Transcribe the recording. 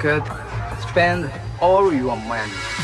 Could spend all your money.